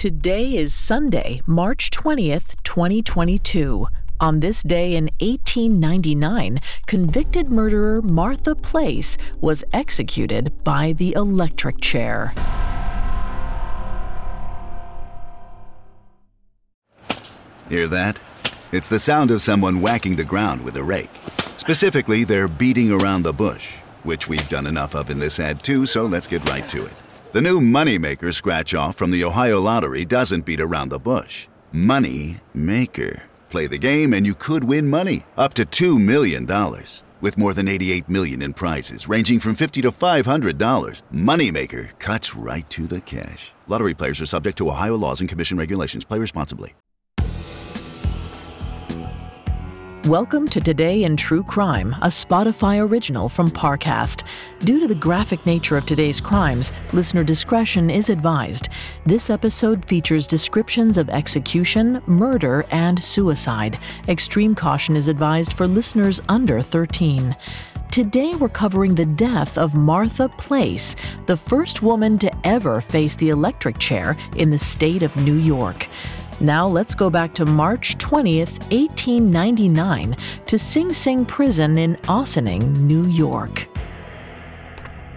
Today is Sunday, March 20th, 2022. On this day in 1899, convicted murderer Martha Place was executed by the electric chair. Hear that? It's the sound of someone whacking the ground with a rake. Specifically, they're beating around the bush, which we've done enough of in this ad too, so let's get right to it. The new Moneymaker scratch off from the Ohio Lottery doesn't beat around the bush. Money Maker. Play the game and you could win money up to $2 million. With more than 88 million in prizes ranging from 50 to $500, Moneymaker cuts right to the cash. Lottery players are subject to Ohio laws and commission regulations. Play responsibly. Welcome to Today in True Crime, a Spotify original from Parcast. Due to the graphic nature of today's crimes, listener discretion is advised. This episode features descriptions of execution, murder, and suicide. Extreme caution is advised for listeners under 13. Today, we're covering the death of Martha Place, the first woman to ever face the electric chair in the state of New York. Now let's go back to March 20th, 1899, to Sing Sing Prison in Ossining, New York.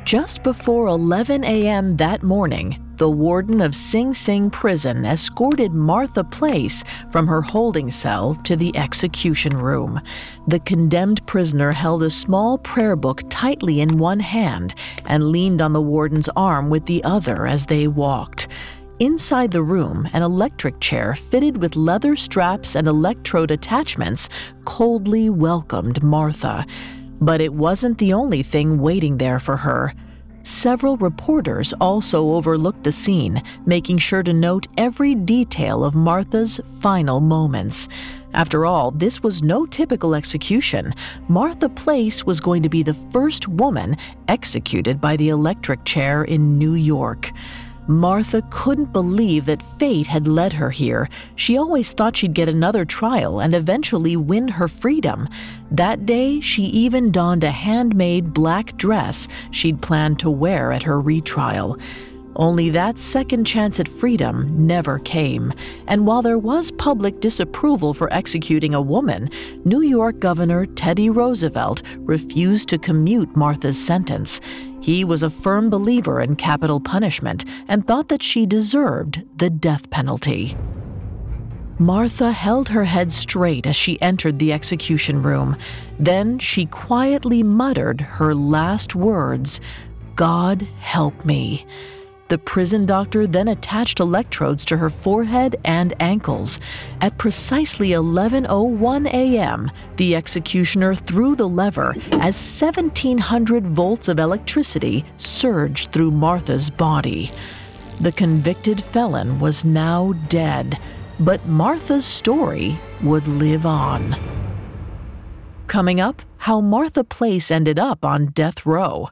Just before 11 a.m. that morning, the warden of Sing Sing Prison escorted Martha Place from her holding cell to the execution room. The condemned prisoner held a small prayer book tightly in one hand and leaned on the warden's arm with the other as they walked. Inside the room, an electric chair fitted with leather straps and electrode attachments coldly welcomed Martha. But it wasn't the only thing waiting there for her. Several reporters also overlooked the scene, making sure to note every detail of Martha's final moments. After all, this was no typical execution. Martha Place was going to be the first woman executed by the electric chair in New York. Martha couldn't believe that fate had led her here. She always thought she'd get another trial and eventually win her freedom. That day, she even donned a handmade black dress she'd planned to wear at her retrial. Only that second chance at freedom never came, and while there was public disapproval for executing a woman, New York Governor Teddy Roosevelt refused to commute Martha's sentence. He was a firm believer in capital punishment and thought that she deserved the death penalty. Martha held her head straight as she entered the execution room. Then she quietly muttered her last words God help me. The prison doctor then attached electrodes to her forehead and ankles. At precisely 11:01 a.m., the executioner threw the lever as 1700 volts of electricity surged through Martha's body. The convicted felon was now dead, but Martha's story would live on. Coming up, how Martha Place ended up on death row.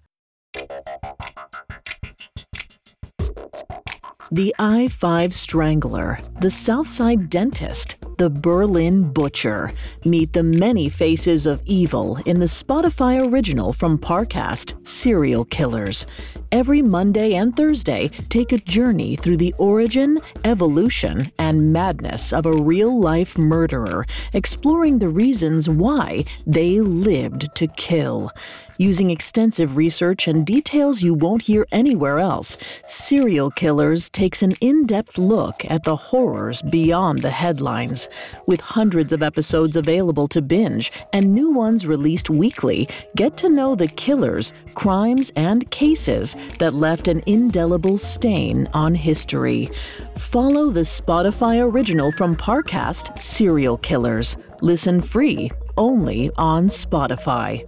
The I 5 Strangler, the Southside Dentist, the Berlin Butcher. Meet the many faces of evil in the Spotify original from Parcast, Serial Killers. Every Monday and Thursday, take a journey through the origin, evolution, and madness of a real life murderer, exploring the reasons why they lived to kill. Using extensive research and details you won't hear anywhere else, Serial Killers takes an in depth look at the horrors beyond the headlines. With hundreds of episodes available to binge and new ones released weekly, get to know the killers, crimes, and cases that left an indelible stain on history. Follow the Spotify original from Parcast, Serial Killers. Listen free only on Spotify.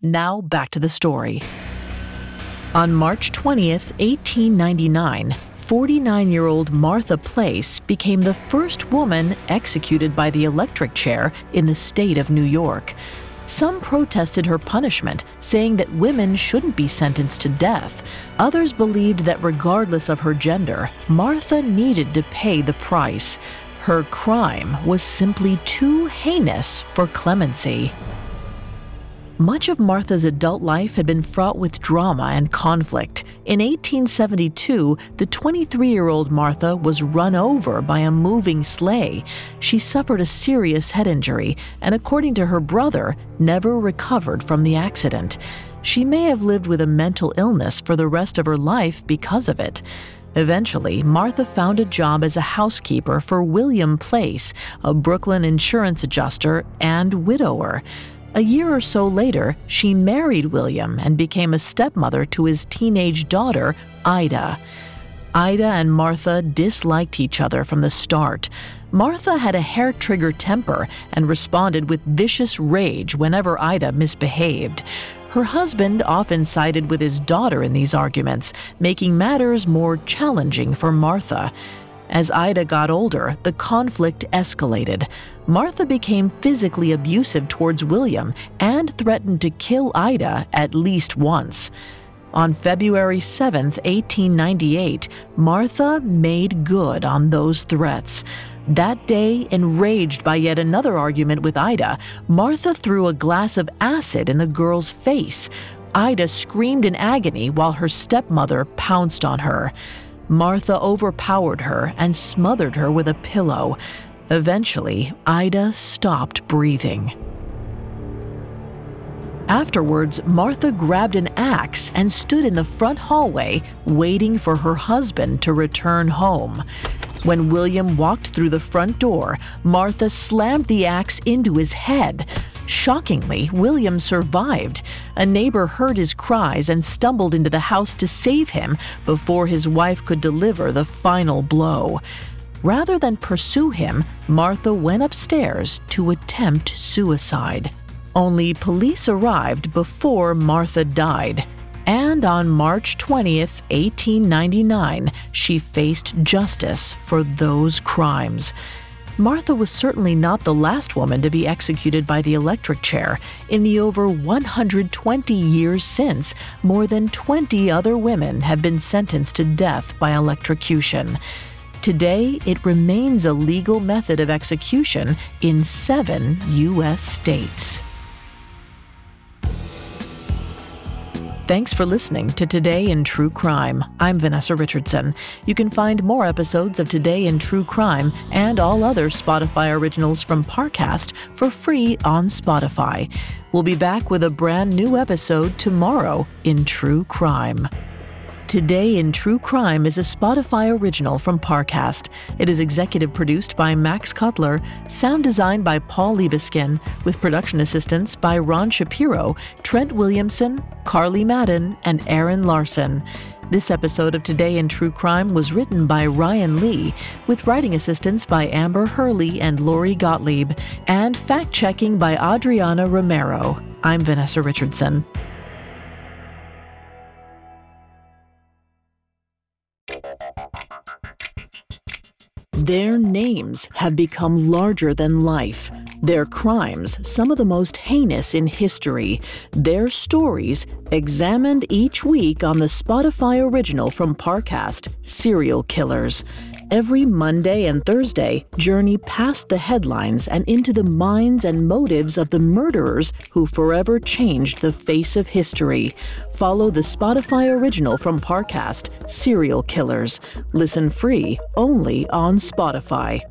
Now back to the story. On March 20th, 1899, 49 year old Martha Place became the first woman executed by the electric chair in the state of New York. Some protested her punishment, saying that women shouldn't be sentenced to death. Others believed that regardless of her gender, Martha needed to pay the price. Her crime was simply too heinous for clemency. Much of Martha's adult life had been fraught with drama and conflict. In 1872, the 23 year old Martha was run over by a moving sleigh. She suffered a serious head injury and, according to her brother, never recovered from the accident. She may have lived with a mental illness for the rest of her life because of it. Eventually, Martha found a job as a housekeeper for William Place, a Brooklyn insurance adjuster and widower. A year or so later, she married William and became a stepmother to his teenage daughter, Ida. Ida and Martha disliked each other from the start. Martha had a hair trigger temper and responded with vicious rage whenever Ida misbehaved. Her husband often sided with his daughter in these arguments, making matters more challenging for Martha. As Ida got older, the conflict escalated. Martha became physically abusive towards William and threatened to kill Ida at least once. On February 7, 1898, Martha made good on those threats. That day, enraged by yet another argument with Ida, Martha threw a glass of acid in the girl's face. Ida screamed in agony while her stepmother pounced on her. Martha overpowered her and smothered her with a pillow. Eventually, Ida stopped breathing. Afterwards, Martha grabbed an axe and stood in the front hallway waiting for her husband to return home. When William walked through the front door, Martha slammed the axe into his head. Shockingly, William survived. A neighbor heard his cries and stumbled into the house to save him before his wife could deliver the final blow. Rather than pursue him, Martha went upstairs to attempt suicide. Only police arrived before Martha died. And on March 20th, 1899, she faced justice for those crimes. Martha was certainly not the last woman to be executed by the electric chair. In the over 120 years since, more than 20 other women have been sentenced to death by electrocution. Today, it remains a legal method of execution in seven U.S. states. Thanks for listening to Today in True Crime. I'm Vanessa Richardson. You can find more episodes of Today in True Crime and all other Spotify originals from Parcast for free on Spotify. We'll be back with a brand new episode tomorrow in True Crime. Today in True Crime is a Spotify original from Parcast. It is executive produced by Max Cutler, sound designed by Paul Liebeskin, with production assistance by Ron Shapiro, Trent Williamson, Carly Madden, and Aaron Larson. This episode of Today in True Crime was written by Ryan Lee, with writing assistance by Amber Hurley and Lori Gottlieb, and fact checking by Adriana Romero. I'm Vanessa Richardson. Their names have become larger than life. Their crimes, some of the most heinous in history. Their stories, examined each week on the Spotify original from Parcast, Serial Killers. Every Monday and Thursday, journey past the headlines and into the minds and motives of the murderers who forever changed the face of history. Follow the Spotify original from Parcast, Serial Killers. Listen free only on Spotify.